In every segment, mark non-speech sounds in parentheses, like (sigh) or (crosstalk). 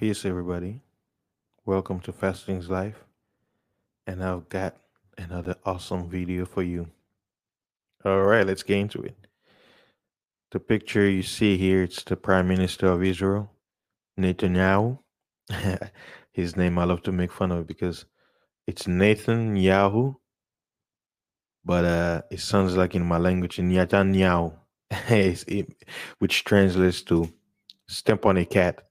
Peace, everybody. Welcome to Fasting's Life. And I've got another awesome video for you. All right, let's get into it. The picture you see here, it's the Prime Minister of Israel, Netanyahu. (laughs) His name I love to make fun of because it's Nathan Yahu, but uh, it sounds like in my language Netanyahu, (laughs) which translates to step on a cat.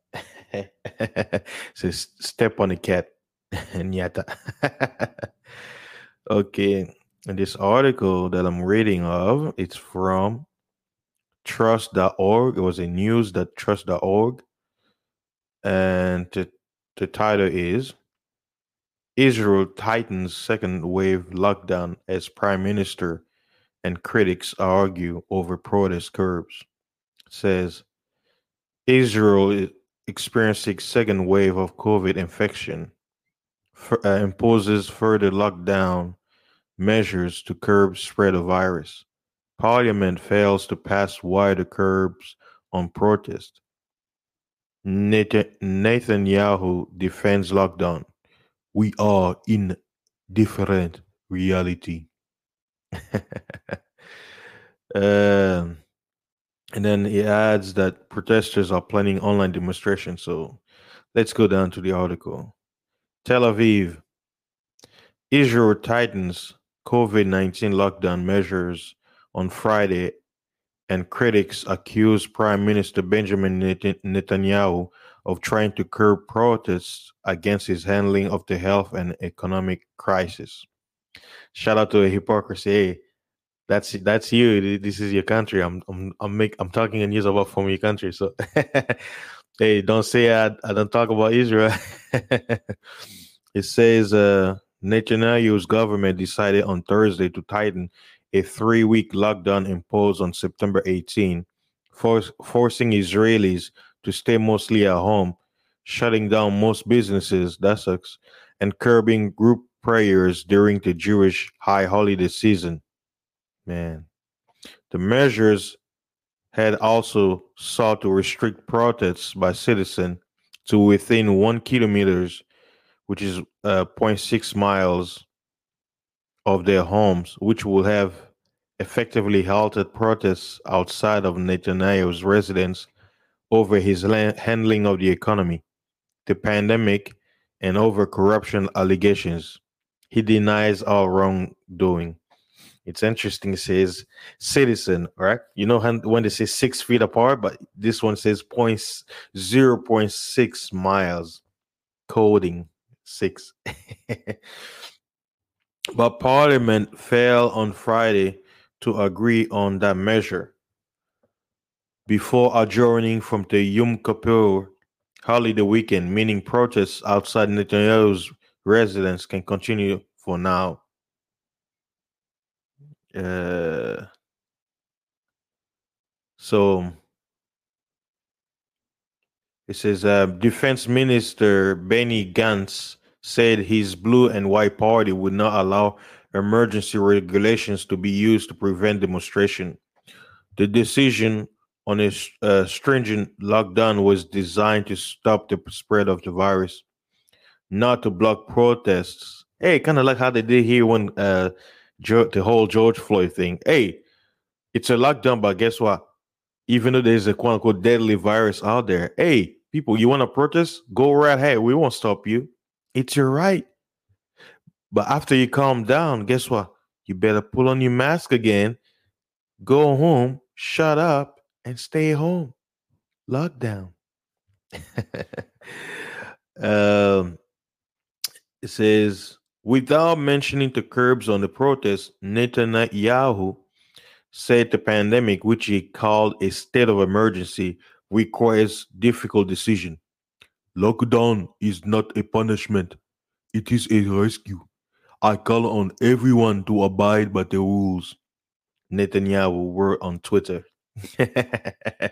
(laughs) says step on a cat. (laughs) Nyata. (laughs) okay. And this article that I'm reading of, it's from trust.org. It was a news that trust.org, And the, the title is Israel tightens second wave lockdown as prime minister and critics argue over protest curbs. Says Israel is experiencing second wave of COVID infection for, uh, imposes further lockdown measures to curb spread of virus. Parliament fails to pass wider curbs on protest. Nathan Netanyahu defends lockdown. We are in different reality. (laughs) um, and then he adds that protesters are planning online demonstrations. So let's go down to the article. Tel Aviv. Israel tightens COVID 19 lockdown measures on Friday, and critics accuse Prime Minister Benjamin Netanyahu of trying to curb protests against his handling of the health and economic crisis. Shout out to hypocrisy. That's that's you. This is your country. I'm I'm I'm make I'm talking in news about from your country. So (laughs) hey, don't say I I don't talk about Israel. (laughs) it says uh Netanyahu's government decided on Thursday to tighten a three-week lockdown imposed on September 18, forcing Israelis to stay mostly at home, shutting down most businesses, that sucks, and curbing group prayers during the Jewish high holiday season. Man. The measures had also sought to restrict protests by citizens to within one kilometers, which is uh, 0.6 miles of their homes, which would have effectively halted protests outside of Netanyahu's residence over his handling of the economy, the pandemic, and over corruption allegations. He denies all wrongdoing. It's interesting. It says citizen, right? You know when they say six feet apart, but this one says points zero point six miles. Coding six. (laughs) but Parliament failed on Friday to agree on that measure before adjourning from the Yom Kippur holiday weekend, meaning protests outside Netanyahu's residence can continue for now. Uh, so it says uh, Defense Minister Benny Gantz said his blue and white party would not allow emergency regulations to be used to prevent demonstration. The decision on a uh, stringent lockdown was designed to stop the spread of the virus, not to block protests. Hey, kind of like how they did here when uh, the whole George Floyd thing. Hey, it's a lockdown, but guess what? Even though there's a quote unquote deadly virus out there, hey, people, you want to protest? Go right ahead. We won't stop you. It's your right. But after you calm down, guess what? You better pull on your mask again, go home, shut up, and stay home. Lockdown. (laughs) um, it says Without mentioning the curbs on the protests, Netanyahu said the pandemic, which he called a state of emergency, requires difficult decision. Lockdown is not a punishment, it is a rescue. I call on everyone to abide by the rules. Netanyahu wrote on Twitter. (laughs) the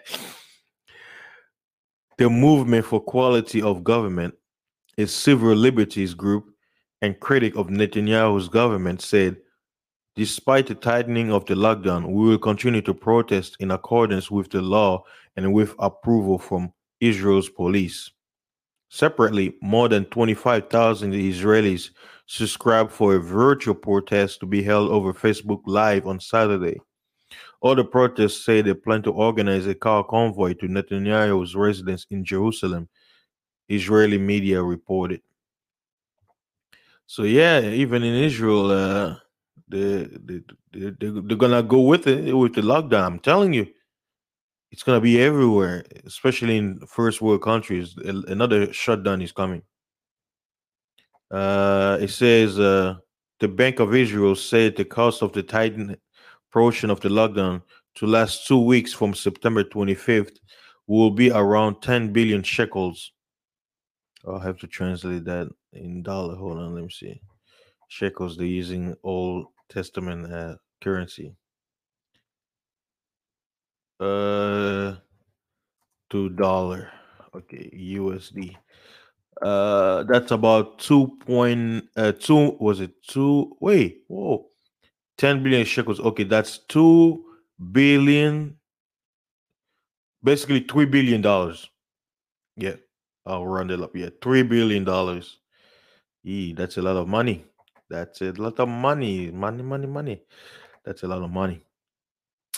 Movement for Quality of Government, a civil liberties group and critic of Netanyahu's government, said, Despite the tightening of the lockdown, we will continue to protest in accordance with the law and with approval from Israel's police. Separately, more than 25,000 Israelis subscribed for a virtual protest to be held over Facebook Live on Saturday. Other protests say they plan to organize a car convoy to Netanyahu's residence in Jerusalem, Israeli media reported. So yeah, even in Israel, uh, they, they, they, they're gonna go with it with the lockdown. I'm telling you, it's gonna be everywhere, especially in first world countries. Another shutdown is coming. Uh, it says uh, the Bank of Israel said the cost of the tightened portion of the lockdown to last two weeks from September 25th will be around 10 billion shekels. I'll have to translate that in dollar. Hold on, let me see. Shekels, they're using Old Testament uh, currency. Uh, two dollar. Okay, USD. Uh, that's about two point uh two. Was it two? Wait, whoa, ten billion shekels. Okay, that's two billion. Basically, three billion dollars. Yeah, I'll round it up. Yeah, three billion dollars. Yeah, that's a lot of money. That's a lot of money. Money, money, money. That's a lot of money.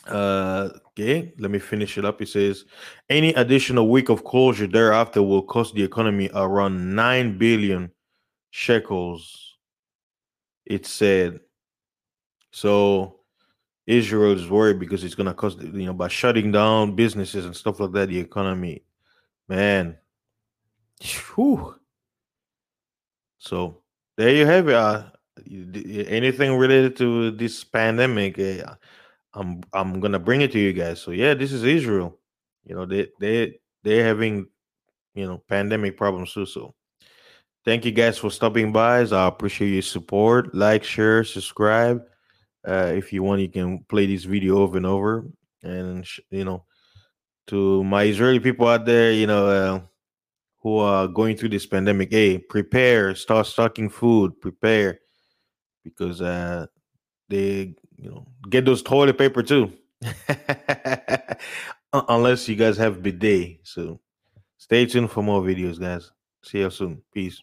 Uh, okay, let me finish it up. It says any additional week of closure thereafter will cost the economy around 9 billion shekels. It said so. Israel is worried because it's going to cost, you know, by shutting down businesses and stuff like that, the economy, man. Whew. So there you have it. Uh, anything related to this pandemic, uh, I'm I'm gonna bring it to you guys. So yeah, this is Israel. You know they they they're having you know pandemic problems too. So thank you guys for stopping by. I appreciate your support. Like, share, subscribe. Uh, if you want, you can play this video over and over. And you know, to my Israeli people out there, you know, uh, who are going through this pandemic, hey, prepare, start stocking food, prepare, because uh, they you know, get those toilet paper too. (laughs) Unless you guys have bidet. So stay tuned for more videos, guys. See you soon. Peace.